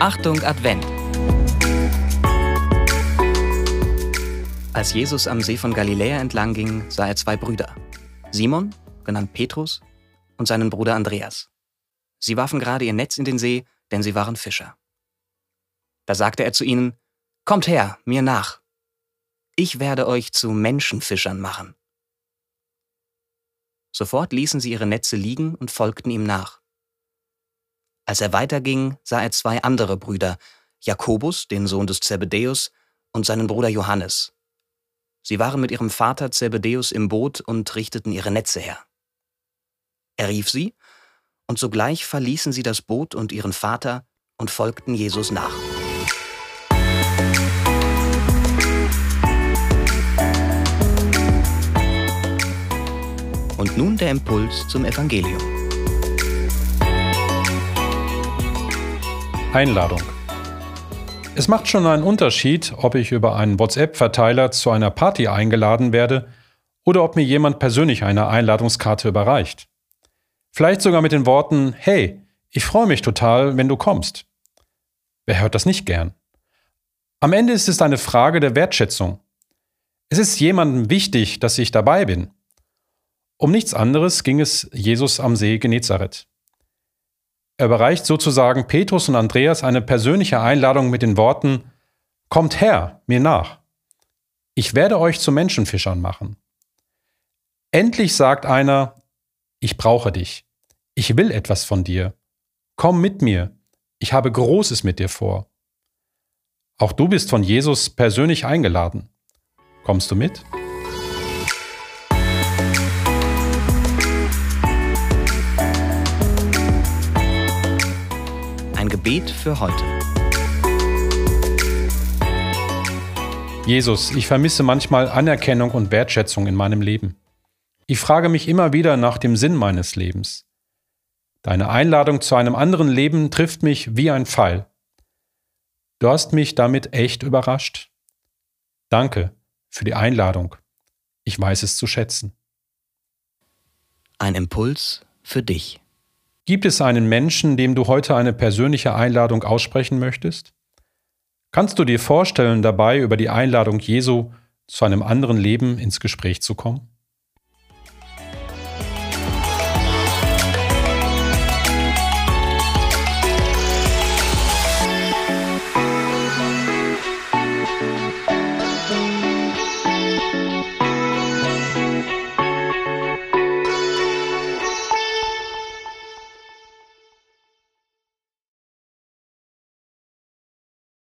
Achtung Advent. Als Jesus am See von Galiläa entlang ging, sah er zwei Brüder. Simon, genannt Petrus, und seinen Bruder Andreas. Sie warfen gerade ihr Netz in den See, denn sie waren Fischer. Da sagte er zu ihnen, Kommt her, mir nach. Ich werde euch zu Menschenfischern machen. Sofort ließen sie ihre Netze liegen und folgten ihm nach. Als er weiterging, sah er zwei andere Brüder, Jakobus, den Sohn des Zebedäus, und seinen Bruder Johannes. Sie waren mit ihrem Vater Zebedäus im Boot und richteten ihre Netze her. Er rief sie, und sogleich verließen sie das Boot und ihren Vater und folgten Jesus nach. Und nun der Impuls zum Evangelium. Einladung. Es macht schon einen Unterschied, ob ich über einen WhatsApp-Verteiler zu einer Party eingeladen werde oder ob mir jemand persönlich eine Einladungskarte überreicht. Vielleicht sogar mit den Worten, hey, ich freue mich total, wenn du kommst. Wer hört das nicht gern? Am Ende ist es eine Frage der Wertschätzung. Es ist jemandem wichtig, dass ich dabei bin. Um nichts anderes ging es Jesus am See Genezareth. Er überreicht sozusagen Petrus und Andreas eine persönliche Einladung mit den Worten Kommt her, mir nach. Ich werde euch zu Menschenfischern machen. Endlich sagt einer, ich brauche dich. Ich will etwas von dir. Komm mit mir. Ich habe Großes mit dir vor. Auch du bist von Jesus persönlich eingeladen. Kommst du mit? Ein Gebet für heute. Jesus, ich vermisse manchmal Anerkennung und Wertschätzung in meinem Leben. Ich frage mich immer wieder nach dem Sinn meines Lebens. Deine Einladung zu einem anderen Leben trifft mich wie ein Pfeil. Du hast mich damit echt überrascht. Danke für die Einladung. Ich weiß es zu schätzen. Ein Impuls für dich. Gibt es einen Menschen, dem du heute eine persönliche Einladung aussprechen möchtest? Kannst du dir vorstellen, dabei über die Einladung Jesu zu einem anderen Leben ins Gespräch zu kommen?